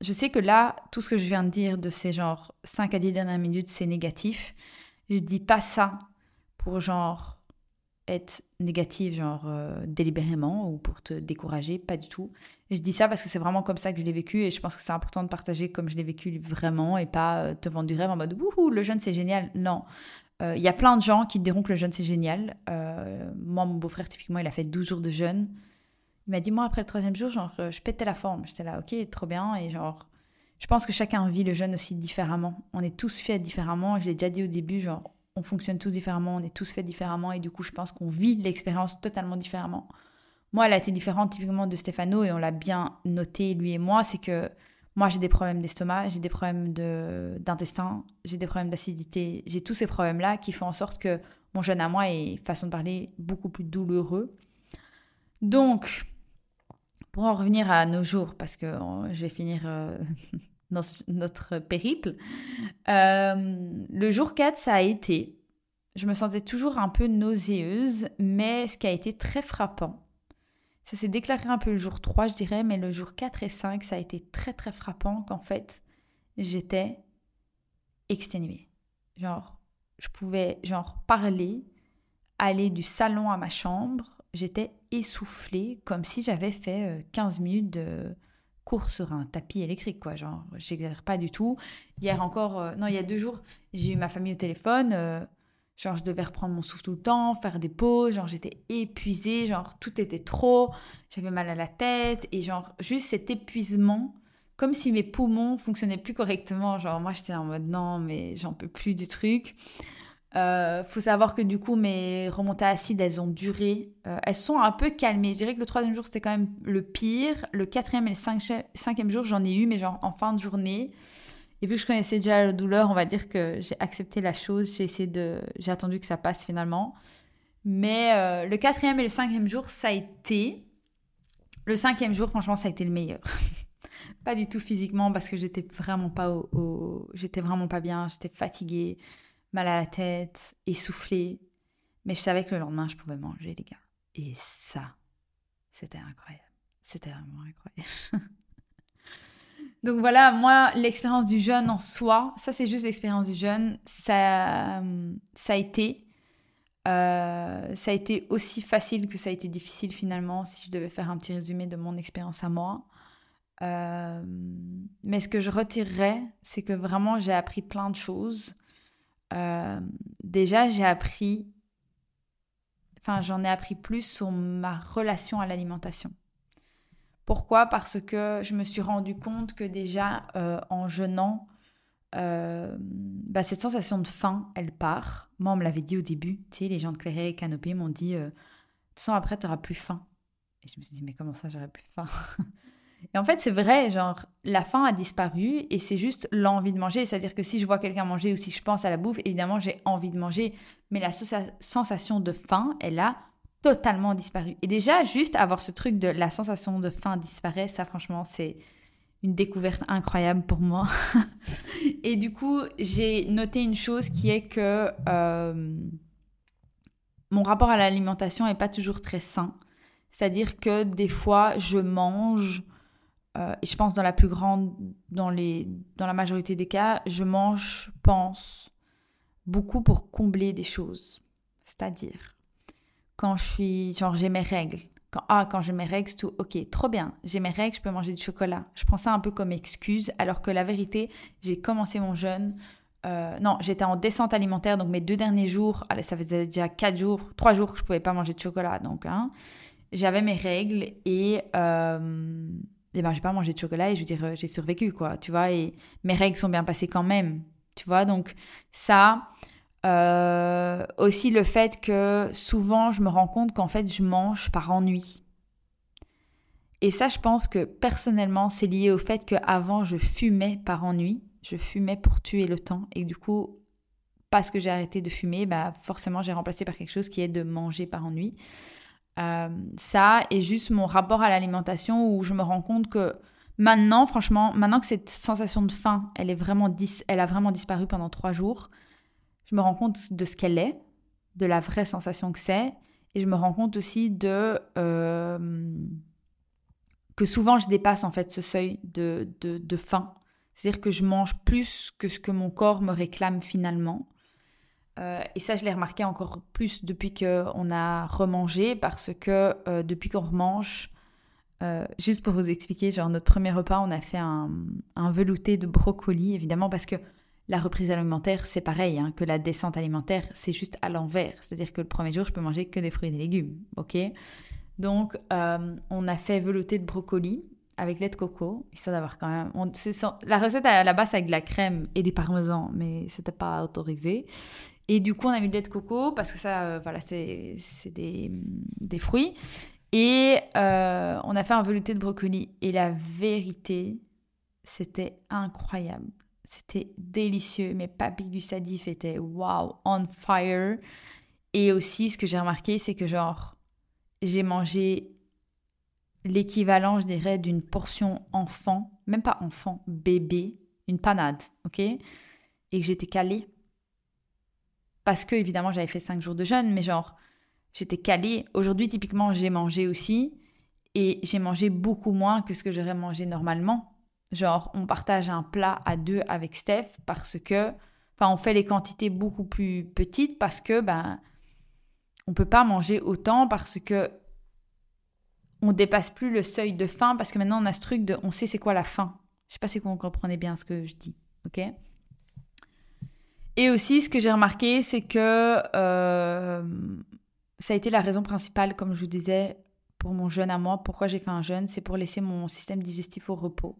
je sais que là, tout ce que je viens de dire de ces genre 5 à 10 dernières minutes, c'est négatif. Je dis pas ça pour genre négatif, genre euh, délibérément ou pour te décourager, pas du tout. Je dis ça parce que c'est vraiment comme ça que je l'ai vécu et je pense que c'est important de partager comme je l'ai vécu vraiment et pas euh, te vendre du rêve en mode wouhou, le jeûne c'est génial. Non. Euh, il y a plein de gens qui te diront que le jeûne c'est génial. moi, mon beau-frère, typiquement, il a fait 12 jours de jeûne. Il m'a dit, moi, après le troisième jour, genre, je pétais la forme. J'étais là, ok, trop bien. Et genre, je pense que chacun vit le jeûne aussi différemment. On est tous faits différemment. Je l'ai déjà dit au début, genre, on fonctionne tous différemment, on est tous faits différemment. Et du coup, je pense qu'on vit l'expérience totalement différemment. Moi, elle a été différente typiquement de Stéphano et on l'a bien noté, lui et moi. C'est que moi, j'ai des problèmes d'estomac, j'ai des problèmes d'intestin, j'ai des problèmes d'acidité. J'ai tous ces problèmes-là qui font en sorte que mon jeûne à moi est, façon de parler, beaucoup plus douloureux. Donc, pour en revenir à nos jours, parce que je vais finir euh, notre périple, euh, le jour 4, ça a été, je me sentais toujours un peu nauséeuse, mais ce qui a été très frappant, ça s'est déclaré un peu le jour 3, je dirais, mais le jour 4 et 5, ça a été très très frappant qu'en fait, j'étais exténuée. Genre, je pouvais genre parler, aller du salon à ma chambre, j'étais essoufflée, comme si j'avais fait 15 euh, minutes de sur un tapis électrique, quoi. Genre, j'exagère pas du tout. Hier encore, euh, non, il y a deux jours, j'ai eu ma famille au téléphone. Euh, genre, je devais reprendre mon souffle tout le temps, faire des pauses. Genre, j'étais épuisée. Genre, tout était trop. J'avais mal à la tête. Et genre, juste cet épuisement, comme si mes poumons fonctionnaient plus correctement. Genre, moi, j'étais en mode non, mais j'en peux plus du truc. Euh, faut savoir que du coup, mes remontées acides, elles ont duré. Euh, elles sont un peu calmées. Je dirais que le troisième jour, c'était quand même le pire. Le quatrième et le cinquième jour, j'en ai eu, mais genre en fin de journée. Et vu que je connaissais déjà la douleur, on va dire que j'ai accepté la chose. J'ai essayé de, j'ai attendu que ça passe finalement. Mais euh, le quatrième et le cinquième jour, ça a été. Le cinquième jour, franchement, ça a été le meilleur. pas du tout physiquement parce que j'étais vraiment pas au, j'étais vraiment pas bien, j'étais fatiguée, mal à la tête, essoufflée. Mais je savais que le lendemain, je pouvais manger, les gars. Et ça, c'était incroyable. C'était vraiment incroyable. Donc voilà, moi, l'expérience du jeûne en soi, ça c'est juste l'expérience du jeûne, ça, ça a été. Euh, ça a été aussi facile que ça a été difficile finalement, si je devais faire un petit résumé de mon expérience à moi. Euh, mais ce que je retirerais, c'est que vraiment j'ai appris plein de choses. Euh, déjà, j'ai appris, enfin j'en ai appris plus sur ma relation à l'alimentation. Pourquoi? Parce que je me suis rendu compte que déjà euh, en jeûnant, bah, cette sensation de faim, elle part. Moi, on me l'avait dit au début. Tu sais, les gens de Clairet et Canopée m'ont dit, de toute après, tu n'auras plus faim. Et je me suis dit, mais comment ça, j'aurais plus faim et en fait, c'est vrai, genre, la faim a disparu et c'est juste l'envie de manger. C'est-à-dire que si je vois quelqu'un manger ou si je pense à la bouffe, évidemment, j'ai envie de manger. Mais la sensation de faim, elle a totalement disparu. Et déjà, juste avoir ce truc de la sensation de faim disparaît, ça, franchement, c'est une découverte incroyable pour moi. et du coup, j'ai noté une chose qui est que euh, mon rapport à l'alimentation n'est pas toujours très sain. C'est-à-dire que des fois, je mange euh, et je pense dans la plus grande, dans, les, dans la majorité des cas, je mange, pense, beaucoup pour combler des choses. C'est-à-dire, quand je suis, genre j'ai mes règles. Quand, ah, quand j'ai mes règles, tout, ok, trop bien, j'ai mes règles, je peux manger du chocolat. Je prends ça un peu comme excuse, alors que la vérité, j'ai commencé mon jeûne, euh, non, j'étais en descente alimentaire, donc mes deux derniers jours, ça faisait déjà quatre jours, trois jours que je pouvais pas manger de chocolat, donc hein, j'avais mes règles et euh, eh ben j'ai pas mangé de chocolat et je veux dire j'ai survécu quoi tu vois et mes règles sont bien passées quand même tu vois donc ça euh, aussi le fait que souvent je me rends compte qu'en fait je mange par ennui. Et ça je pense que personnellement c'est lié au fait qu'avant je fumais par ennui je fumais pour tuer le temps et du coup parce que j'ai arrêté de fumer bah forcément j'ai remplacé par quelque chose qui est de manger par ennui euh, ça et juste mon rapport à l'alimentation où je me rends compte que maintenant, franchement, maintenant que cette sensation de faim, elle, est vraiment elle a vraiment disparu pendant trois jours, je me rends compte de ce qu'elle est, de la vraie sensation que c'est, et je me rends compte aussi de euh, que souvent je dépasse en fait ce seuil de, de, de faim. C'est-à-dire que je mange plus que ce que mon corps me réclame finalement. Euh, et ça, je l'ai remarqué encore plus depuis qu'on a remangé, parce que euh, depuis qu'on remange, euh, juste pour vous expliquer, genre notre premier repas, on a fait un, velouté de brocoli, évidemment, parce que la reprise alimentaire, c'est pareil, hein, que la descente alimentaire, c'est juste à l'envers. C'est-à-dire que le premier jour, je peux manger que des fruits et des légumes, ok? Donc, on a fait velouté de brocoli avec lait de coco, histoire d'avoir quand même... la recette à la base avec de la crème et du parmesan, mais c'était pas autorisé. Et du coup, on a mis du lait de coco parce que ça, euh, voilà, c'est des, des, fruits. Et euh, on a fait un velouté de brocoli. Et la vérité, c'était incroyable. C'était délicieux. Mes papilles gustatives étaient wow, on fire. Et aussi, ce que j'ai remarqué, c'est que genre, j'ai mangé l'équivalent, je dirais, d'une portion enfant, même pas enfant, bébé, une panade, ok? Et que j'étais calée parce que évidemment j'avais fait cinq jours de jeûne, mais genre j'étais calée. Aujourd'hui typiquement j'ai mangé aussi et j'ai mangé beaucoup moins que ce que j'aurais mangé normalement. Genre on partage un plat à deux avec Steph parce que, enfin on fait les quantités beaucoup plus petites parce que ben on peut pas manger autant parce que on dépasse plus le seuil de faim parce que maintenant on a ce truc de on sait c'est quoi la faim. Je sais pas si vous comprenez bien ce que je dis, ok? Et aussi, ce que j'ai remarqué, c'est que euh, ça a été la raison principale, comme je vous disais, pour mon jeûne à moi. Pourquoi j'ai fait un jeûne? C'est pour laisser mon système digestif au repos.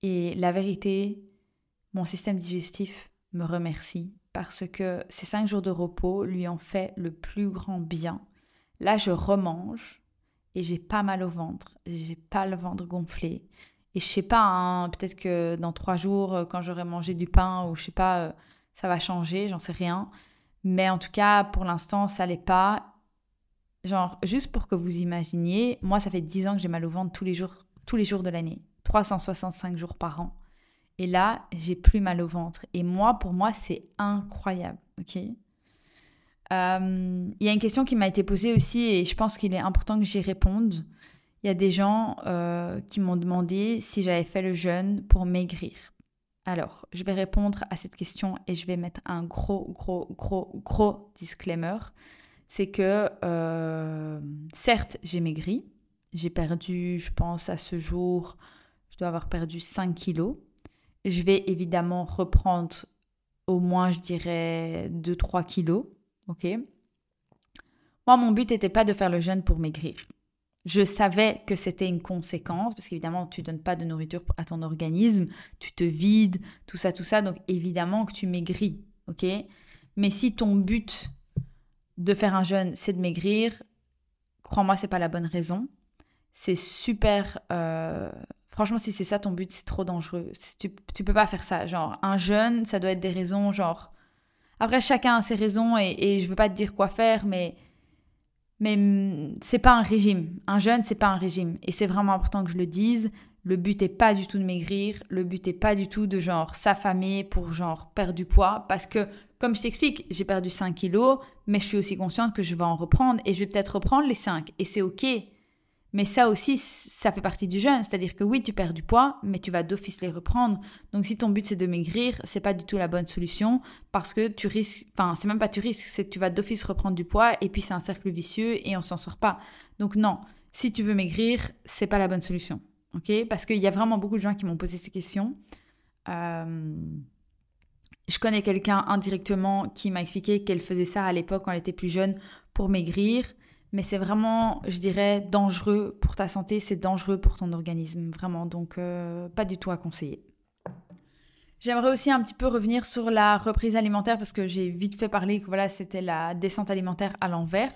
Et la vérité, mon système digestif me remercie parce que ces cinq jours de repos lui ont fait le plus grand bien. Là, je remange et j'ai pas mal au ventre, j'ai pas le ventre gonflé. Et je sais pas, hein, peut-être que dans trois jours, quand j'aurai mangé du pain ou je sais pas, euh, ça va changer, j'en sais rien. Mais en tout cas, pour l'instant, ça l'est pas. Genre, juste pour que vous imaginiez, moi, ça fait 10 ans que j'ai mal au ventre tous les jours, tous les jours de l'année. 365 jours par an. Et là, j'ai plus mal au ventre. Et moi, pour moi, c'est incroyable. Ok? Euh, Il y a une question qui m'a été posée aussi et je pense qu'il est important que j'y réponde. Il y a des gens euh, qui m'ont demandé si j'avais fait le jeûne pour maigrir. Alors, je vais répondre à cette question et je vais mettre un gros, gros, gros, gros disclaimer. C'est que, euh, certes, j'ai maigri. J'ai perdu, je pense, à ce jour, je dois avoir perdu 5 kilos. Je vais évidemment reprendre au moins, je dirais, 2-3 kilos. Ok? Moi, mon but n'était pas de faire le jeûne pour maigrir. Je savais que c'était une conséquence, parce qu'évidemment, tu donnes pas de nourriture à ton organisme, tu te vides, tout ça, tout ça, donc évidemment que tu maigris, ok? Mais si ton but de faire un jeûne, c'est de maigrir, crois-moi, c'est pas la bonne raison. C'est super. Euh, franchement, si c'est ça ton but, c'est trop dangereux. Tu, tu peux pas faire ça. Genre, un jeûne, ça doit être des raisons, genre. Après, chacun a ses raisons et, et je veux pas te dire quoi faire, mais mais mm, c'est pas un régime. Un jeûne, c'est pas un régime. Et c'est vraiment important que je le dise. Le but est pas du tout de maigrir. Le but est pas du tout de genre s'affamer pour genre perdre du poids. Parce que, comme je t'explique, j'ai perdu 5 kilos, mais je suis aussi consciente que je vais en reprendre et je vais peut-être reprendre les 5. Et c'est ok. Mais ça aussi, ça fait partie du jeûne. C'est-à-dire que oui, tu perds du poids, mais tu vas d'office les reprendre. Donc si ton but c'est de maigrir, c'est pas du tout la bonne solution parce que tu risques, enfin, c'est même pas tu risques, c'est tu vas d'office reprendre du poids et puis c'est un cercle vicieux et on s'en sort pas. Donc non, si tu veux maigrir, c'est pas la bonne solution. Ok? Parce qu'il y a vraiment beaucoup de gens qui m'ont posé ces questions. Euh, je connais quelqu'un indirectement qui m'a expliqué qu'elle faisait ça à l'époque quand elle était plus jeune pour maigrir mais c'est vraiment, je dirais, dangereux pour ta santé, c'est dangereux pour ton organisme, vraiment, donc euh, pas du tout à conseiller. J'aimerais aussi un petit peu revenir sur la reprise alimentaire parce que j'ai vite fait parler que voilà, c'était la descente alimentaire à l'envers.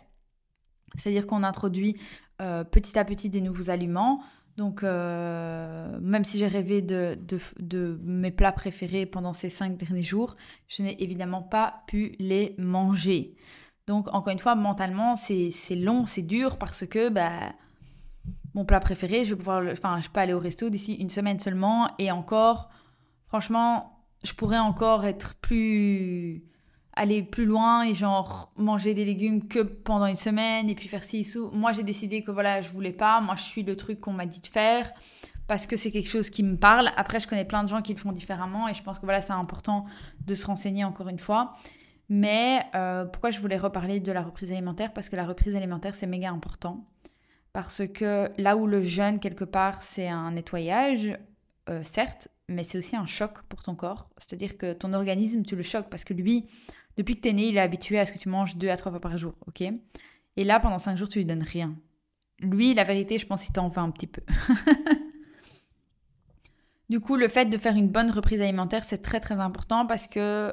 C'est-à-dire qu'on introduit euh, petit à petit des nouveaux aliments. Donc, euh, même si j'ai rêvé de, de, mes plats préférés pendant ces cinq derniers jours, je n'ai évidemment pas pu les manger. Donc, encore une fois, mentalement, c'est long, c'est dur parce que bah, mon plat préféré, je vais pouvoir, enfin, je peux aller au resto d'ici une semaine seulement et encore, franchement, je pourrais encore être plus aller plus loin et genre manger des légumes que pendant une semaine et puis faire ci sous. Moi, j'ai décidé que voilà, je voulais pas. Moi, je suis le truc qu'on m'a dit de faire parce que c'est quelque chose qui me parle. Après, je connais plein de gens qui le font différemment et je pense que voilà, c'est important de se renseigner encore une fois. Mais euh, pourquoi je voulais reparler de la reprise alimentaire? Parce que la reprise alimentaire, c'est méga important. Parce que là où le jeûne, quelque part, c'est un nettoyage, euh, certes, mais c'est aussi un choc pour ton corps. C'est-à-dire que ton organisme, tu le choques parce que lui, depuis que tu es né, il est habitué à ce que tu manges deux à trois fois par jour, ok? Et là, pendant cinq jours, tu lui donnes rien. Lui, la vérité, je pense qu'il t'en veut un petit peu. du coup, le fait de faire une bonne reprise alimentaire, c'est très très important parce que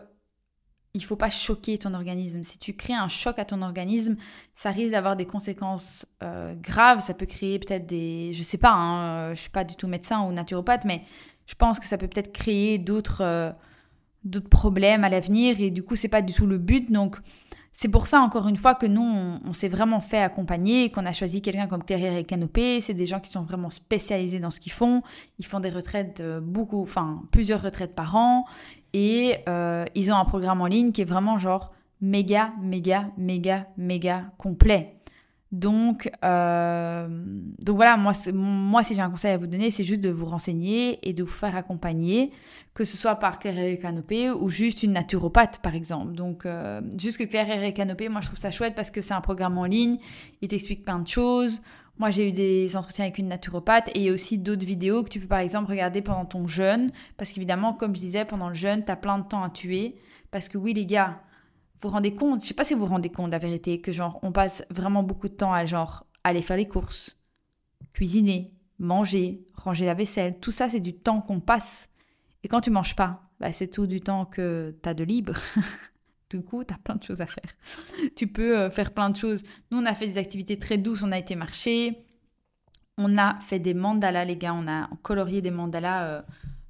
il faut pas choquer ton organisme. Si tu crées un choc à ton organisme, ça risque d'avoir des conséquences euh, graves. Ça peut créer peut-être des, je sais pas, hein, euh, je suis pas du tout médecin ou naturopathe, mais je pense que ça peut peut-être créer d'autres euh, d'autres problèmes à l'avenir et du coup c'est pas du tout le but. Donc c'est pour ça, encore une fois, que nous, on, s'est vraiment fait accompagner, qu'on a choisi quelqu'un comme Terrier et Canopé. C'est des gens qui sont vraiment spécialisés dans ce qu'ils font. Ils font des retraites, beaucoup, enfin, plusieurs retraites par an. Et euh, ils ont un programme en ligne qui est vraiment genre méga, méga, méga, méga complet. Donc, euh, donc voilà, moi, moi si j'ai un conseil à vous donner, c'est juste de vous renseigner et de vous faire accompagner, que ce soit par Claire et Canopé ou juste une naturopathe par exemple. Donc, euh, juste que Claire et Canopé, moi je trouve ça chouette parce que c'est un programme en ligne, il t'explique plein de choses. Moi, j'ai eu des entretiens avec une naturopathe et il y a aussi d'autres vidéos que tu peux par exemple regarder pendant ton jeûne. Parce qu'évidemment, comme je disais, pendant le jeûne, tu as plein de temps à tuer. Parce que oui, les gars, vous vous rendez compte, je sais pas si vous vous rendez compte la vérité, que genre, on passe vraiment beaucoup de temps à genre aller faire les courses, cuisiner, manger, ranger la vaisselle. Tout ça, c'est du temps qu'on passe. Et quand tu manges pas, bah, c'est tout du temps que tu as de libre. Du coup, tu as plein de choses à faire. tu peux euh, faire plein de choses. Nous, on a fait des activités très douces, on a été marcher. On a fait des mandalas, les gars. On a colorié des mandalas. Euh,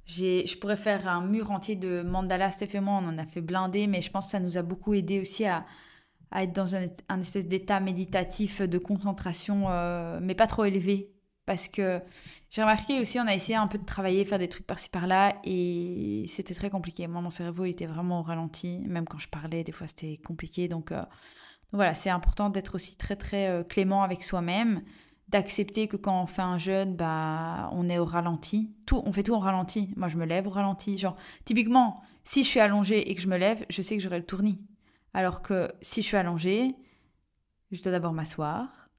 je pourrais faire un mur entier de mandalas. Steph et moi, on en a fait blinder, mais je pense que ça nous a beaucoup aidé aussi à, être dans un, espèce d'état méditatif de concentration, euh, mais pas trop élevé. Parce que j'ai remarqué aussi, on a essayé un peu de travailler, faire des trucs par-ci par-là, et c'était très compliqué. Moi, mon cerveau, il était vraiment au ralenti. Même quand je parlais, des fois, c'était compliqué. Donc, euh, voilà, c'est important d'être aussi très, très euh, clément avec soi-même, d'accepter que quand on fait un jeûne, bah, on est au ralenti. Tout, on fait tout au ralenti. Moi, je me lève au ralenti. Genre, typiquement, si je suis allongée et que je me lève, je sais que j'aurai le tournis. Alors que si je suis allongée, je dois d'abord m'asseoir.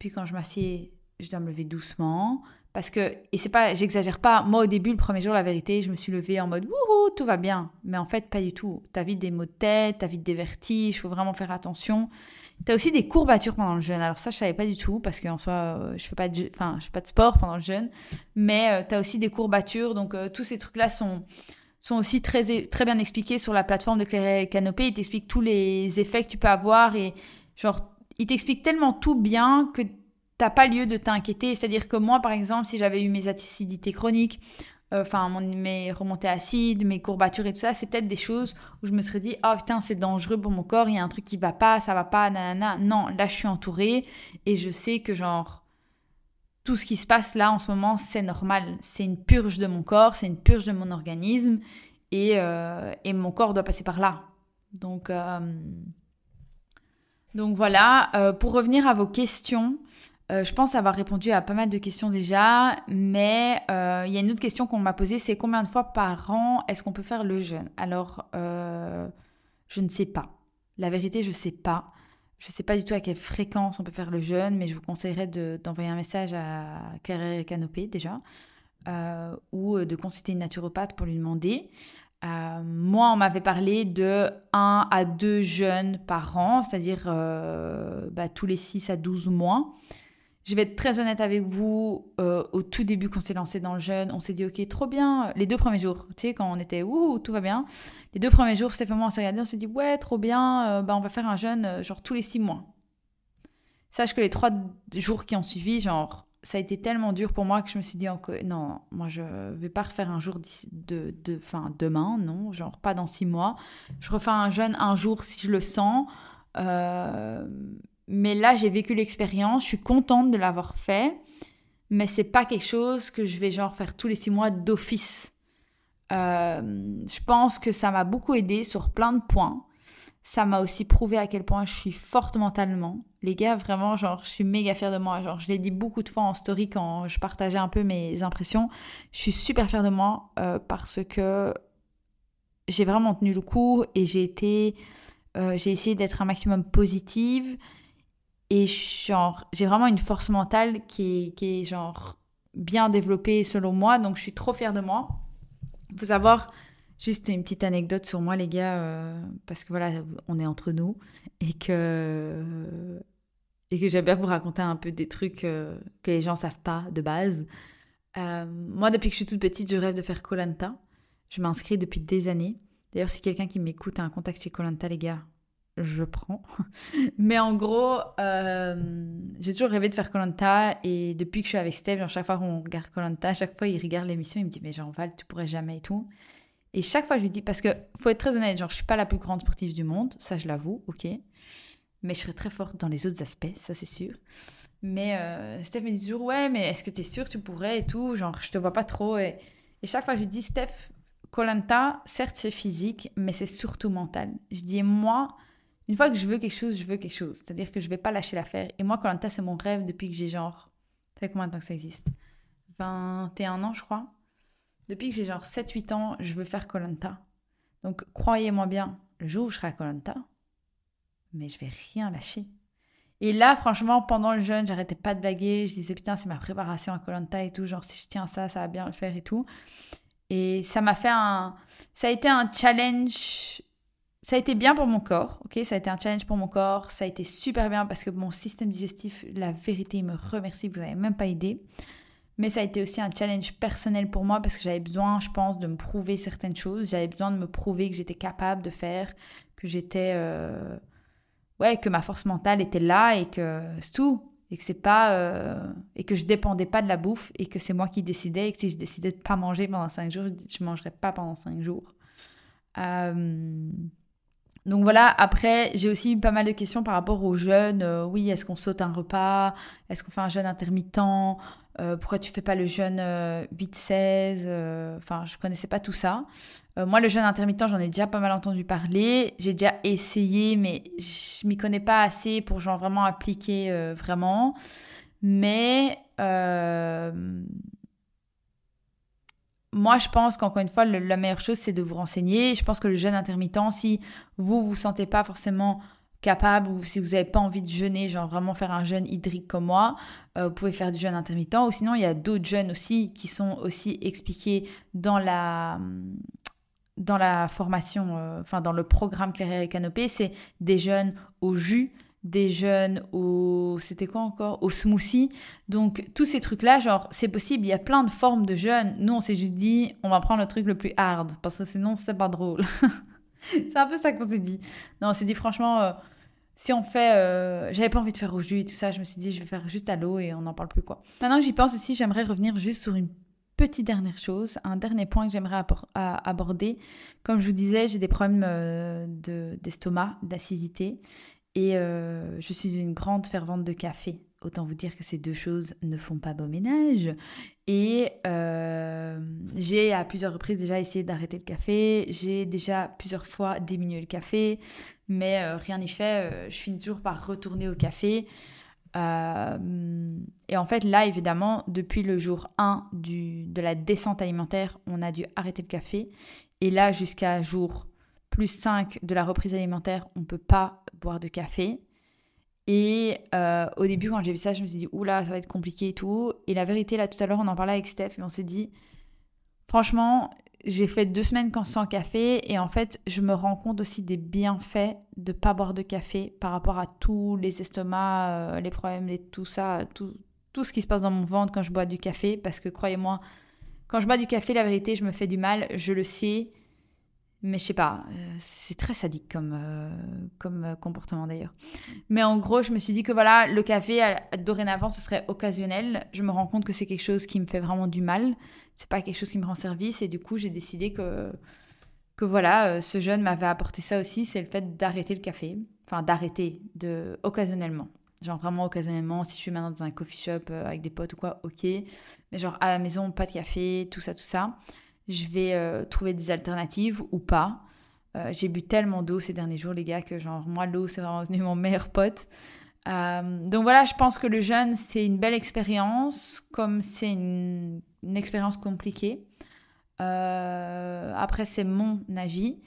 Puis quand je m'assieds, je dois me lever doucement. Parce que, et c'est pas, j'exagère pas, moi au début, le premier jour, la vérité, je me suis levée en mode wouhou, tout va bien. Mais en fait, pas du tout. T'as vite des maux de tête, t'as vite des vertiges, il faut vraiment faire attention. T'as aussi des courbatures pendant le jeûne. Alors ça, je savais pas du tout parce qu'en soi, euh, je fais pas de, enfin, je fais pas de sport pendant le jeûne. Mais euh, t'as aussi des courbatures. Donc euh, tous ces trucs-là sont, sont aussi très, très bien expliqués sur la plateforme de Claire Canopée. Ils t'expliquent tous les effets que tu peux avoir et genre, ils t'expliquent tellement tout bien que t'as pas lieu de t'inquiéter. C'est-à-dire que moi, par exemple, si j'avais eu mes acidités chroniques, euh, enfin mes remontées acides, mes courbatures et tout ça, c'est peut-être des choses où je me serais dit, oh putain, c'est dangereux pour mon corps, il y a un truc qui va pas, ça va pas, nanana. Non, là, je suis entourée et je sais que genre, tout ce qui se passe là en ce moment, c'est normal. C'est une purge de mon corps, c'est une purge de mon organisme et, euh, mon corps doit passer par là. Donc, euh, donc voilà, euh, pour revenir à vos questions, je pense avoir répondu à pas mal de questions déjà, mais il y a une autre question qu'on m'a posée, c'est combien de fois par an est-ce qu'on peut faire le jeûne? Alors, je ne sais pas. La vérité, je ne sais pas. Je ne sais pas du tout à quelle fréquence on peut faire le jeûne, mais je vous conseillerais d'envoyer un message à Claire Canopé déjà, euh, ou de consulter une naturopathe pour lui demander. Euh, moi, on m'avait parlé de 1 à 2 jeûnes par an, c'est-à-dire euh, bah, tous les 6 à 12 mois. Je vais être très honnête avec vous. Euh, au tout début, quand on s'est lancé dans le jeûne, on s'est dit, OK, trop bien. Les deux premiers jours, tu sais, quand on était, ouh, tout va bien. Les deux premiers jours, Stéphane on s'est regardé, on s'est dit, ouais, trop bien, euh, bah, on va faire un jeûne, euh, genre, tous les six mois. Sache que les trois jours qui ont suivi, genre, ça a été tellement dur pour moi que je me suis dit, non, moi, je vais pas refaire un jour de, de, fin, demain, non, genre, pas dans six mois. Je refais un jeûne un jour si je le sens. Mais là, j'ai vécu l'expérience, je suis contente de l'avoir fait, mais c'est pas quelque chose que je vais genre faire tous les six mois d'office. Euh, je pense que ça m'a beaucoup aidé sur plein de points. Ça m'a aussi prouvé à quel point je suis forte mentalement. Les gars, vraiment, genre, je suis méga fière de moi. Genre, je l'ai dit beaucoup de fois en story quand je partageais un peu mes impressions. Je suis super fière de moi euh, parce que j'ai vraiment tenu le coup et j'ai été, euh, j'ai essayé d'être un maximum positive. Et genre, j'ai vraiment une force mentale qui est, qui est genre bien développée selon moi, donc je suis trop fière de moi. Faut savoir, juste une petite anecdote sur moi, les gars, euh, parce que voilà, on est entre nous et que, et que j'aime bien vous raconter un peu des trucs euh, que les gens savent pas de base. Euh, moi, depuis que je suis toute petite, je rêve de faire Colanta. Je m'inscris depuis des années. D'ailleurs, si quelqu'un qui m'écoute a un contact chez Colanta, les gars, je prends. Mais en gros, euh, j'ai toujours rêvé de faire Colanta et depuis que je suis avec Steve, genre chaque fois qu'on regarde Colanta, chaque fois il regarde l'émission, il me dit mais genre Val, tu pourrais jamais et tout. Et chaque fois je lui dis parce que faut être très honnête, genre je suis pas la plus grande sportive du monde, ça je l'avoue, ok. Mais je serais très forte dans les autres aspects, ça c'est sûr. Mais euh, Steph me dit toujours ouais, mais est-ce que tu es sûr que tu pourrais et tout, genre je te vois pas trop et, et chaque fois je lui dis Steph, Colanta, certes c'est physique, mais c'est surtout mental. Je dis moi une fois que je veux quelque chose, je veux quelque chose. C'est-à-dire que je vais pas lâcher l'affaire. Et moi, Colanta, c'est mon rêve depuis que j'ai genre. Ça fait combien de temps que ça existe? 21 ans, je crois. Depuis que j'ai genre 7-8 ans, je veux faire Colanta. Donc, croyez-moi bien, le jour où je serai à Colanta, mais je vais rien lâcher. Et là, franchement, pendant le jeûne, j'arrêtais pas de blaguer. Je disais, putain, c'est ma préparation à Colanta et tout. Genre, si je tiens ça, ça va bien le faire et tout. Et ça m'a fait un. Ça a été un challenge ça a été bien pour mon corps, ok Ça a été un challenge pour mon corps, ça a été super bien parce que mon système digestif, la vérité, il me remercie, vous n'avez même pas aidé. Mais ça a été aussi un challenge personnel pour moi parce que j'avais besoin, je pense, de me prouver certaines choses. J'avais besoin de me prouver que j'étais capable de faire, que j'étais... Euh, ouais, que ma force mentale était là et que c'est tout. Et que c'est pas... Euh, et que je dépendais pas de la bouffe et que c'est moi qui décidais et que si je décidais de pas manger pendant cinq jours, je ne mangerais pas pendant cinq jours. Euh... Donc voilà, après, j'ai aussi eu pas mal de questions par rapport aux jeûnes. Euh, oui, est-ce qu'on saute un repas? Est-ce qu'on fait un jeûne intermittent? Euh, Pourquoi tu fais pas le jeûne 8-16 euh, Enfin, je connaissais pas tout ça. moi, le jeûne intermittent, j'en ai déjà pas mal entendu parler. J'ai déjà essayé, mais je m'y connais pas assez pour genre vraiment appliquer vraiment. Mais moi, je pense qu'encore une fois, la meilleure chose, c'est de vous renseigner. Je pense que le jeûne intermittent, si vous vous sentez pas forcément capable ou si vous n'avez pas envie de jeûner, genre vraiment faire un jeûne hydrique comme moi, euh, vous pouvez faire du jeûne intermittent. Ou sinon, il y a d'autres jeûnes aussi qui sont aussi expliqués dans la dans la formation, euh, enfin dans le programme Claire et Canopée, c'est des jeûnes au jus, des jeunes au c'était quoi encore au smoothie. Donc tous ces trucs là genre c'est possible il y a plein de formes de jeûne nous on s'est juste dit on va prendre le truc le plus hard parce que sinon c'est pas drôle. C'est un peu ça qu'on s'est dit. Non on s'est dit franchement euh, si on fait euh, j'avais pas envie de faire au jus et tout ça je me suis dit je vais faire juste à l'eau et on n'en parle plus quoi. Maintenant que j'y pense aussi j'aimerais revenir juste sur une petite dernière chose, un dernier point que j'aimerais aborder. Comme je vous disais, j'ai des problèmes euh, d'estomac, d'acidité. Et euh, je suis une grande fervente de café. Autant vous dire que ces deux choses ne font pas beau ménage. Et euh, j'ai à plusieurs reprises déjà essayé d'arrêter le café. J'ai déjà plusieurs fois diminué le café. Mais euh, rien n'y fait. je finis toujours par retourner au café. et en fait, là, évidemment, depuis le jour 1 du, de la descente alimentaire, on a dû arrêter le café. Et là, jusqu'à jour plus 5 de la reprise alimentaire, on ne peut pas boire de café. Et euh, au début, quand j'ai vu ça, je me suis dit, oula, ça va être compliqué et tout. Et la vérité, là, tout à l'heure, on en parlait avec Steph et on s'est dit, franchement, j'ai fait deux semaines sans café et en fait, je me rends compte aussi des bienfaits de pas boire de café par rapport à tous les estomacs, euh, les problèmes, et tout ça, tout, tout ce qui se passe dans mon ventre quand je bois du café. Parce que croyez-moi, quand je bois du café, la vérité, je me fais du mal, je le sais. Mais je sais pas, euh, c'est très sadique comme, euh, comme euh, comportement d'ailleurs. Mais en gros, je me suis dit que voilà, le café, dorénavant, ce serait occasionnel. Je me rends compte que c'est quelque chose qui me fait vraiment du mal. C'est pas quelque chose qui me rend service. Et du coup, j'ai décidé que, que voilà, ce jeune m'avait apporté ça aussi. C'est le fait d'arrêter le café. Enfin, d'arrêter, de occasionnellement. Genre vraiment occasionnellement, si je suis maintenant dans un coffee shop avec des potes ou quoi, ok. Mais genre à la maison, pas de café, tout ça, tout ça je vais euh, trouver des alternatives ou pas. Euh, j'ai bu tellement d'eau ces derniers jours, les gars, que genre, moi, l'eau, c'est vraiment devenu mon meilleur pote. Euh, donc voilà, je pense que le jeûne, c'est une belle expérience, comme c'est une, expérience compliquée. après, c'est mon avis.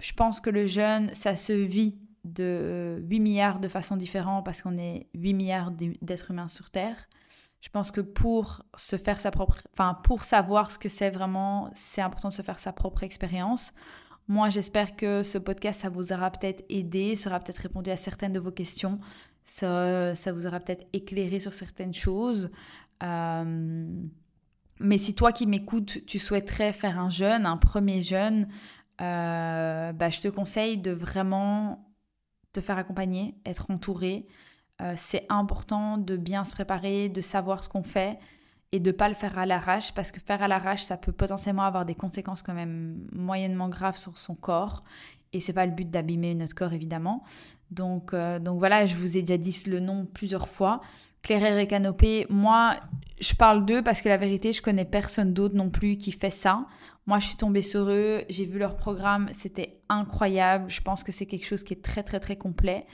Je pense que le jeûne, ça se vit de 8 milliards de façons différentes parce qu'on est 8 milliards d'êtres humains sur Terre. Je pense que pour se faire sa propre, enfin pour savoir ce que c'est vraiment, c'est important de se faire sa propre expérience. Moi, j'espère que ce podcast, ça vous aura peut-être aidé, sera peut-être répondu à certaines de vos questions, ça, ça vous aura peut-être éclairé sur certaines choses. Euh, mais si toi qui m'écoutes, tu souhaiterais faire un jeûne, un premier jeûne, euh, bah, je te conseille de vraiment te faire accompagner, être entouré. Euh, c'est important de bien se préparer, de savoir ce qu'on fait et de pas le faire à l'arrache parce que faire à l'arrache, ça peut potentiellement avoir des conséquences quand même moyennement graves sur son corps et c'est pas le but d'abîmer notre corps évidemment. Donc, euh, donc voilà, je vous ai déjà dit le nom plusieurs fois. Claire et Canopée, moi, je parle d'eux parce que la vérité, je connais personne d'autre non plus qui fait ça. Moi, je suis tombée sur eux, j'ai vu leur programme, c'était incroyable. Je pense que c'est quelque chose qui est très, très, très complet.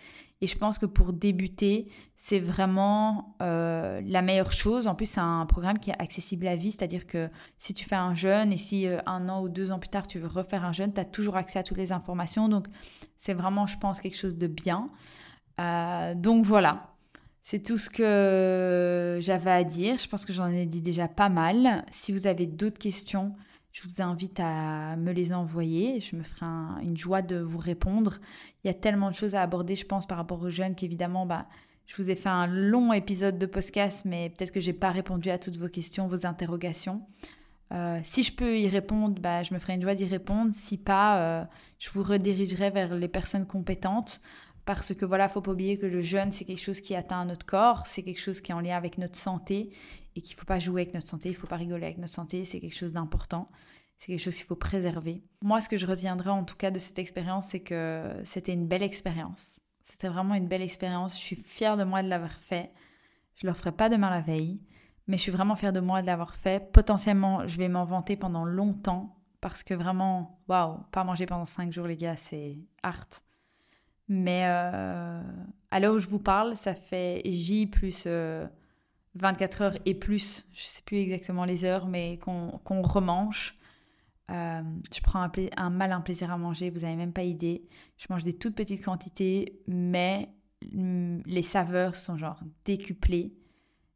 Et je pense que pour débuter, c'est vraiment euh, la meilleure chose. En plus, c'est un programme qui est accessible à vie, c'est-à-dire que si tu fais un jeûne et si euh, un an ou deux ans plus tard, tu veux refaire un jeûne, tu as toujours accès à toutes les informations. Donc, c'est vraiment, je pense, quelque chose de bien. Euh, donc voilà, c'est tout ce que j'avais à dire. Je pense que j'en ai dit déjà pas mal. Si vous avez d'autres questions, je vous invite à me les envoyer. Je me ferai une joie de vous répondre. Il y a tellement de choses à aborder, je pense, par rapport aux jeunes qu'évidemment, bah, je vous ai fait un long épisode de podcast, mais peut-être que j'ai pas répondu à toutes vos questions, vos interrogations. Euh, si je peux y répondre, bah, je me ferai une joie d'y répondre. Si pas, euh, je vous redirigerai vers les personnes compétentes. Parce que voilà, faut pas oublier que le jeûne, c'est quelque chose qui atteint notre corps, c'est quelque chose qui est en lien avec notre santé et qu'il faut pas jouer avec notre santé, il faut pas rigoler avec notre santé, c'est quelque chose d'important. c'est quelque chose qu'il faut préserver. Moi, ce que je retiendrai en tout cas de cette expérience, c'est que c'était une belle expérience. C'était vraiment une belle expérience. Je suis fière de moi de l'avoir fait. Je ne le ferai pas demain la veille, mais je suis vraiment fière de moi de l'avoir fait. Potentiellement, je vais m'en vanter pendant longtemps parce que vraiment, waouh, pas manger pendant 5 jours, les gars, c'est art. Mais euh, à l'heure où je vous parle, ça fait J plus 24 euh, heures et plus, je sais plus exactement les heures, mais qu'on remange. Euh, je prends un, un malin plaisir à manger, vous n'avez même pas idée. Je mange des toutes petites quantités, mais mm, les saveurs sont genre décuplées.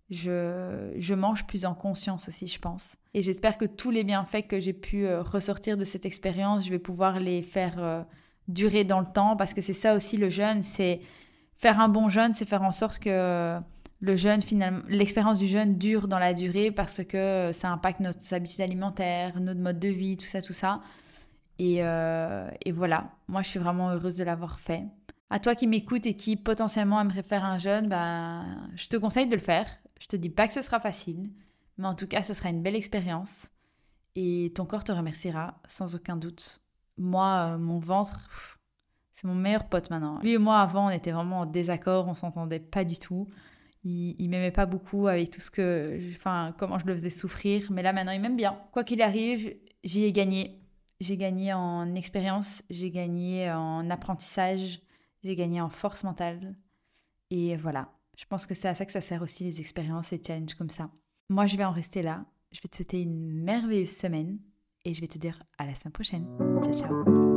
Je, je, mange plus en conscience aussi, je pense. Et j'espère que tous les bienfaits que j'ai pu ressortir de cette expérience, je vais pouvoir les faire durer dans le temps, parce que c'est ça aussi le jeûne, c'est faire un bon jeûne, c'est faire en sorte que le jeûne, finalement, l'expérience du jeûne dure dans la durée parce que ça impacte nos habitudes alimentaires, notre mode de vie, tout ça, tout ça. Et, euh, et voilà, moi je suis vraiment heureuse de l'avoir fait. À toi qui m'écoutes et qui potentiellement aimerait faire un jeûne, ben, je te conseille de le faire. Je te dis pas que ce sera facile, mais en tout cas, ce sera une belle expérience. Et ton corps te remerciera, sans aucun doute. Moi, euh, mon ventre, c'est mon meilleur pote maintenant. Lui et moi, avant, on était vraiment en désaccord, on s'entendait pas du tout. Il, m'aimait pas beaucoup avec tout ce que. Enfin, comment je le faisais souffrir. Mais là, maintenant, il m'aime bien. Quoi qu'il arrive, j'y ai gagné. J'ai gagné en expérience, j'ai gagné en apprentissage, j'ai gagné en force mentale. Et voilà. Je pense que c'est à ça que ça sert aussi les expériences et challenges comme ça. Moi, je vais en rester là. Je vais te souhaiter une merveilleuse semaine et je vais te dire à la semaine prochaine. Ciao, ciao.